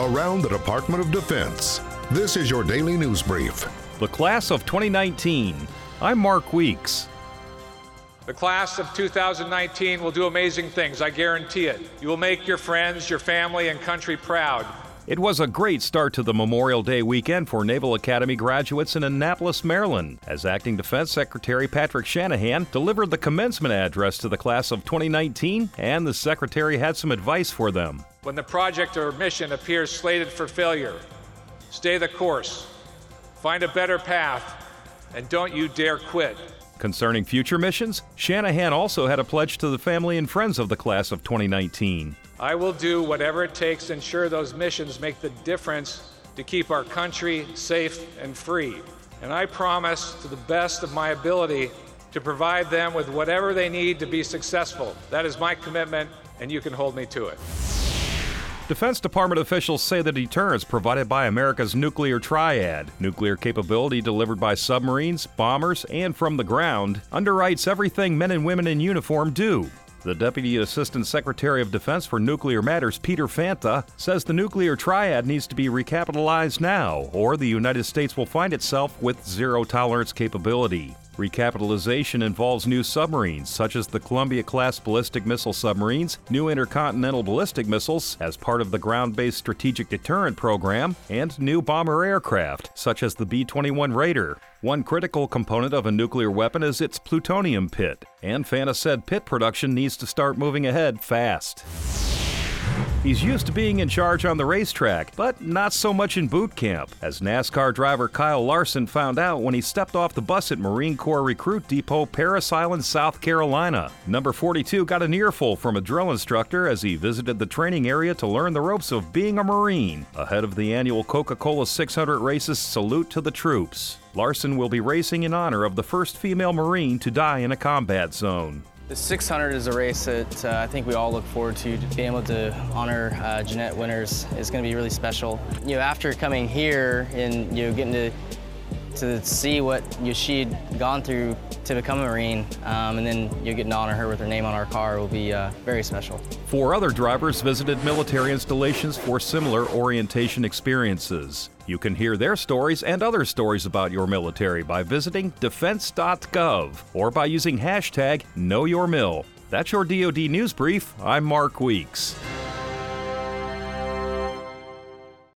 around the Department of Defense. This is your daily news brief. The class of 2019. I'm Mark Weeks. The class of 2019 will do amazing things, I guarantee it. You will make your friends, your family, and country proud. It was a great start to the Memorial Day weekend for Naval Academy graduates in Annapolis, Maryland, as Acting Defense Secretary Patrick Shanahan delivered the commencement address to the class of 2019, and the Secretary had some advice for them. When the project or mission appears slated for failure, stay the course, find a better path, and don't you dare quit. Concerning future missions, Shanahan also had a pledge to the family and friends of the class of 2019. I will do whatever it takes to ensure those missions make the difference to keep our country safe and free. And I promise, to the best of my ability, to provide them with whatever they need to be successful. That is my commitment, and you can hold me to it. Defense Department officials say the deterrence provided by America's nuclear triad, nuclear capability delivered by submarines, bombers, and from the ground, underwrites everything men and women in uniform do. The Deputy Assistant Secretary of Defense for Nuclear Matters, Peter Fanta, says the nuclear triad needs to be recapitalized now, or the United States will find itself with zero tolerance capability. Recapitalization involves new submarines, such as the Columbia class ballistic missile submarines, new intercontinental ballistic missiles as part of the ground based strategic deterrent program, and new bomber aircraft, such as the B 21 Raider. One critical component of a nuclear weapon is its plutonium pit, and Fanta said pit production needs to start moving ahead fast. He's used to being in charge on the racetrack, but not so much in boot camp, as NASCAR driver Kyle Larson found out when he stepped off the bus at Marine Corps Recruit Depot, Parris Island, South Carolina. Number 42 got an earful from a drill instructor as he visited the training area to learn the ropes of being a Marine, ahead of the annual Coca Cola 600 races salute to the troops. Larson will be racing in honor of the first female Marine to die in a combat zone. The 600 is a race that uh, I think we all look forward to. Being able to honor uh, Jeannette Winters is going to be really special. You know, after coming here and you know getting to to see what you she'd gone through to become a Marine, um, and then you get to honor her with her name on our car will be uh, very special. Four other drivers visited military installations for similar orientation experiences. You can hear their stories and other stories about your military by visiting defense.gov or by using hashtag KnowYourMil. That's your DoD News Brief. I'm Mark Weeks.